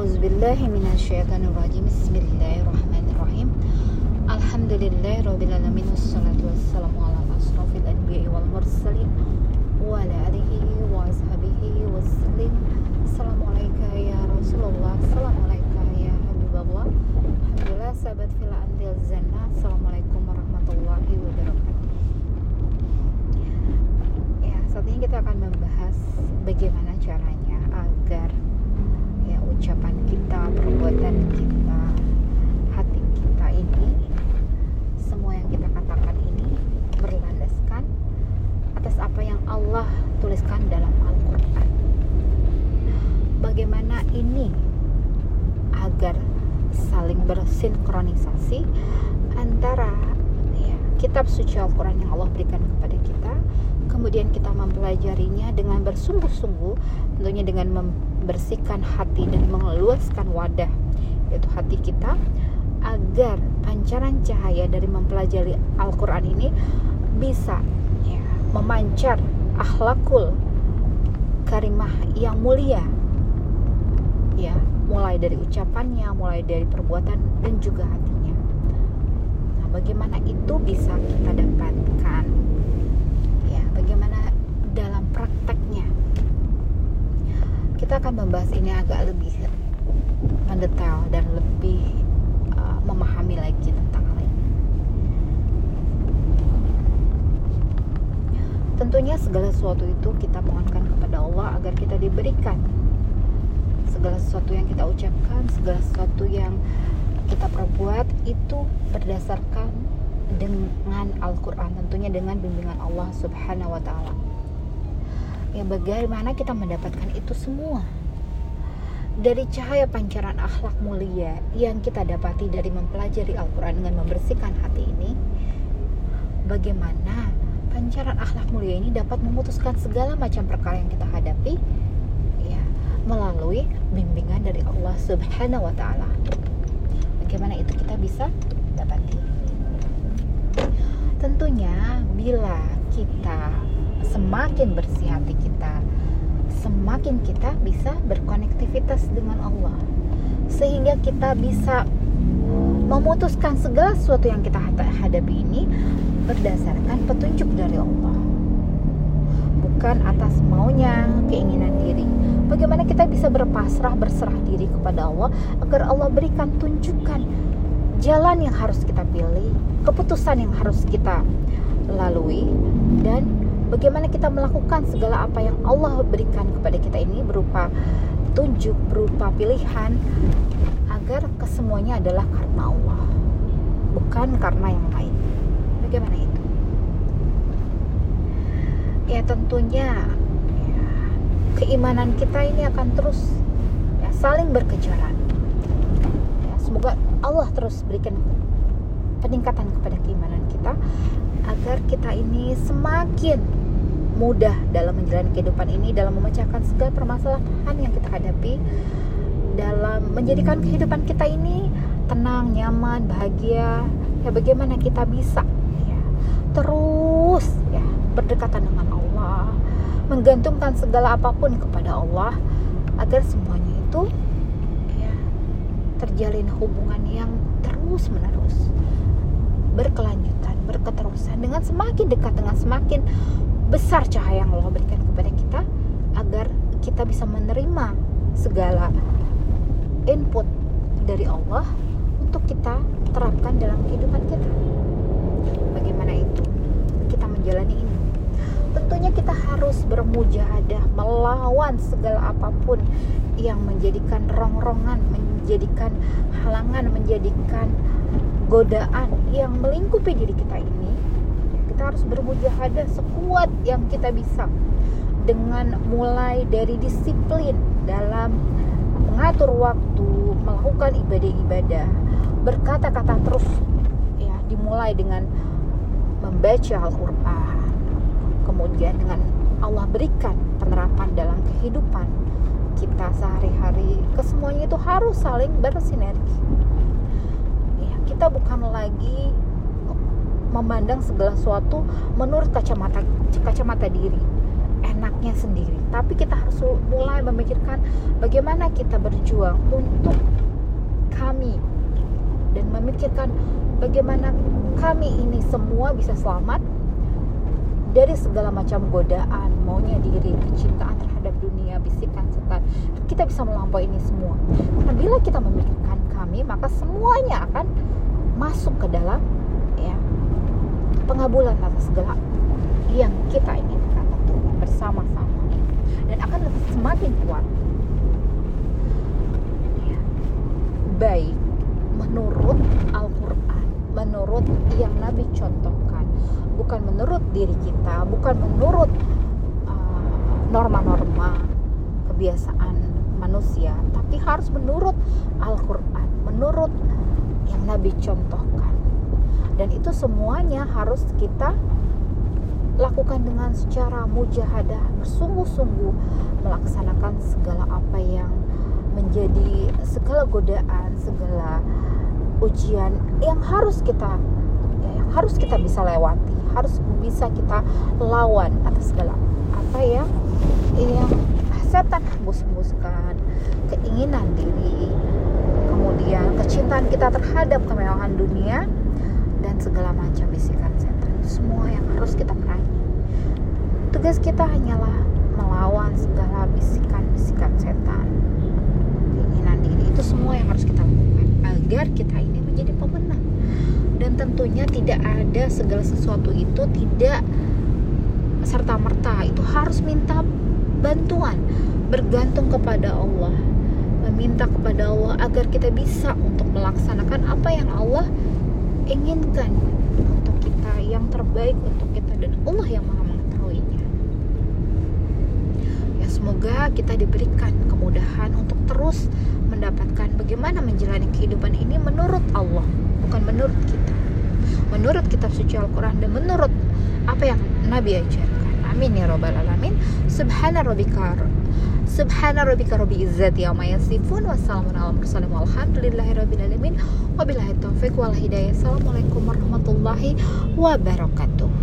أعوذ بالله من الشيطان الرجيم بسم الله الرحمن الرحيم الحمد لله رب العالمين والصلاة والسلام على أشرف الأنبياء والمرسلين وعلى آله وأصحابه وسلم السلام عليك يا رسول الله السلام عليك يا حبيب الله Alhamdulillah sahabat Villa Antil Zana Assalamualaikum warahmatullahi wabarakatuh Ya saat ini kita akan membahas bagaimana caranya Allah tuliskan dalam Al-Qur'an. Bagaimana ini agar saling bersinkronisasi antara ya, kitab suci Al-Quran yang Allah berikan kepada kita kemudian kita mempelajarinya dengan bersungguh-sungguh tentunya dengan membersihkan hati dan meluaskan wadah yaitu hati kita agar pancaran cahaya dari mempelajari Al-Quran ini bisa ya, memancar akhlakul karimah yang mulia ya mulai dari ucapannya, mulai dari perbuatan dan juga hatinya. Nah, bagaimana itu bisa kita dapatkan? Ya, bagaimana dalam prakteknya? Kita akan membahas ini agak lebih mendetail dan lebih uh, memahami lagi tentang hal ini. Tentunya segala sesuatu itu kita mohonkan kepada Allah agar kita diberikan segala sesuatu yang kita ucapkan, segala sesuatu yang kita perbuat itu berdasarkan dengan Al-Quran, tentunya dengan bimbingan Allah Subhanahu wa Ta'ala. Ya, bagaimana kita mendapatkan itu semua? Dari cahaya pancaran akhlak mulia yang kita dapati dari mempelajari Al-Quran dengan membersihkan hati ini, bagaimana pancaran akhlak mulia ini dapat memutuskan segala macam perkara yang kita hadapi melalui bimbingan dari Allah Subhanahu wa taala. Bagaimana itu kita bisa dapati? Tentunya bila kita semakin bersih hati kita, semakin kita bisa berkonektivitas dengan Allah. Sehingga kita bisa memutuskan segala sesuatu yang kita hadapi ini berdasarkan petunjuk dari Allah. Bukan atas maunya, keinginan diri, bagaimana kita bisa berpasrah berserah diri kepada Allah agar Allah berikan tunjukkan jalan yang harus kita pilih keputusan yang harus kita lalui dan bagaimana kita melakukan segala apa yang Allah berikan kepada kita ini berupa tunjuk berupa pilihan agar kesemuanya adalah karena Allah bukan karena yang lain bagaimana itu ya tentunya keimanan kita ini akan terus ya, saling berkejaran. Ya, semoga Allah terus berikan peningkatan kepada keimanan kita agar kita ini semakin mudah dalam menjalani kehidupan ini dalam memecahkan segala permasalahan yang kita hadapi dalam menjadikan kehidupan kita ini tenang, nyaman, bahagia. Ya bagaimana kita bisa ya terus ya berdekatan dengan Allah menggantungkan segala apa pun kepada Allah agar semuanya itu ya terjalin hubungan yang terus menerus berkelanjutan berketerusan dengan semakin dekat dengan semakin besar cahaya yang Allah berikan kepada kita agar kita bisa menerima segala input dari Allah untuk kita terapkan dalam kehidupan kita menjalani ini tentunya kita harus bermujahadah melawan segala apa pun yang menjadikan rongrongan, menjadikan halangan, menjadikan godaan yang melingkupi diri kita ini. Kita harus bermujahadah sekuat yang kita bisa dengan mulai dari disiplin dalam mengatur waktu, melakukan ibadah-ibadah, berkata-kata terus ya dimulai dengan membaca Al-Qur'an kemudian dengan Allah berikan penerapan dalam kehidupan kita sehari-hari kesemuanya itu harus saling bersinergi. Ya kita bukan lagi memandang segala sesuatu menurut kacamata kacamata diri enaknya sendiri. Tapi kita harus mulai memikirkan bagaimana kita berjuang untuk kami dan memikirkan bagaimana kami ini semua bisa selamat dari segala macam godaan, maunya diri, kecintaan terhadap dunia, bisikan setan. Kita bisa melampaui ini semua. Karena bila kita memikirkan kami, maka semuanya akan masuk ke dalam ya pengabulan atas segala yang kita inginkan bersama-sama dan akan semakin kuat. Ya. Baik menurut menurut yang Nabi contohkan, bukan menurut diri kita, bukan menurut uh, norma-norma uh, kebiasaan manusia, tapi harus menurut Al-Quran, menurut yang Nabi contohkan. Dan itu semuanya harus kita lakukan dengan secara mujahadah, bersungguh-sungguh melaksanakan segala apa yang menjadi segala godaan, segala ujian yang harus kita ya, yang harus kita bisa lewati, harus bisa kita lawan atas segala apa yang yang setan hembus-hembuskan, keinginan diri, kemudian kecintaan kita terhadap kemewahan dunia dan segala macam bisikan setan. Semua yang harus kita perangi. Tugas kita hanyalah melawan segala bisikan-bisikan setan. Keinginan diri itu semua yang harus kita lakukan agar kita ini menjadi pemenang. Tidak ada segala sesuatu itu tidak serta merta itu harus minta bantuan bergantung kepada Allah. Meminta kepada Allah agar kita bisa untuk melaksanakan apa yang Allah inginkan untuk kita yang terbaik untuk kita dan Allah yang maha mengetahuinya. Ya semoga kita diberikan kemudahan untuk terus mendapatkan bagaimana menjalani kehidupan ini menurut Allah bukan menurut kita menurut kitab suci Al-Quran dan menurut apa yang Nabi ajarkan amin ya robbal alamin subhana rabbika Subhana rabbika rabbi izzati amma yasifun wassalamun ala mursalin walhamdulillahi rabbil alamin wabillahi taufiq wal hidayah. Assalamualaikum warahmatullahi wabarakatuh.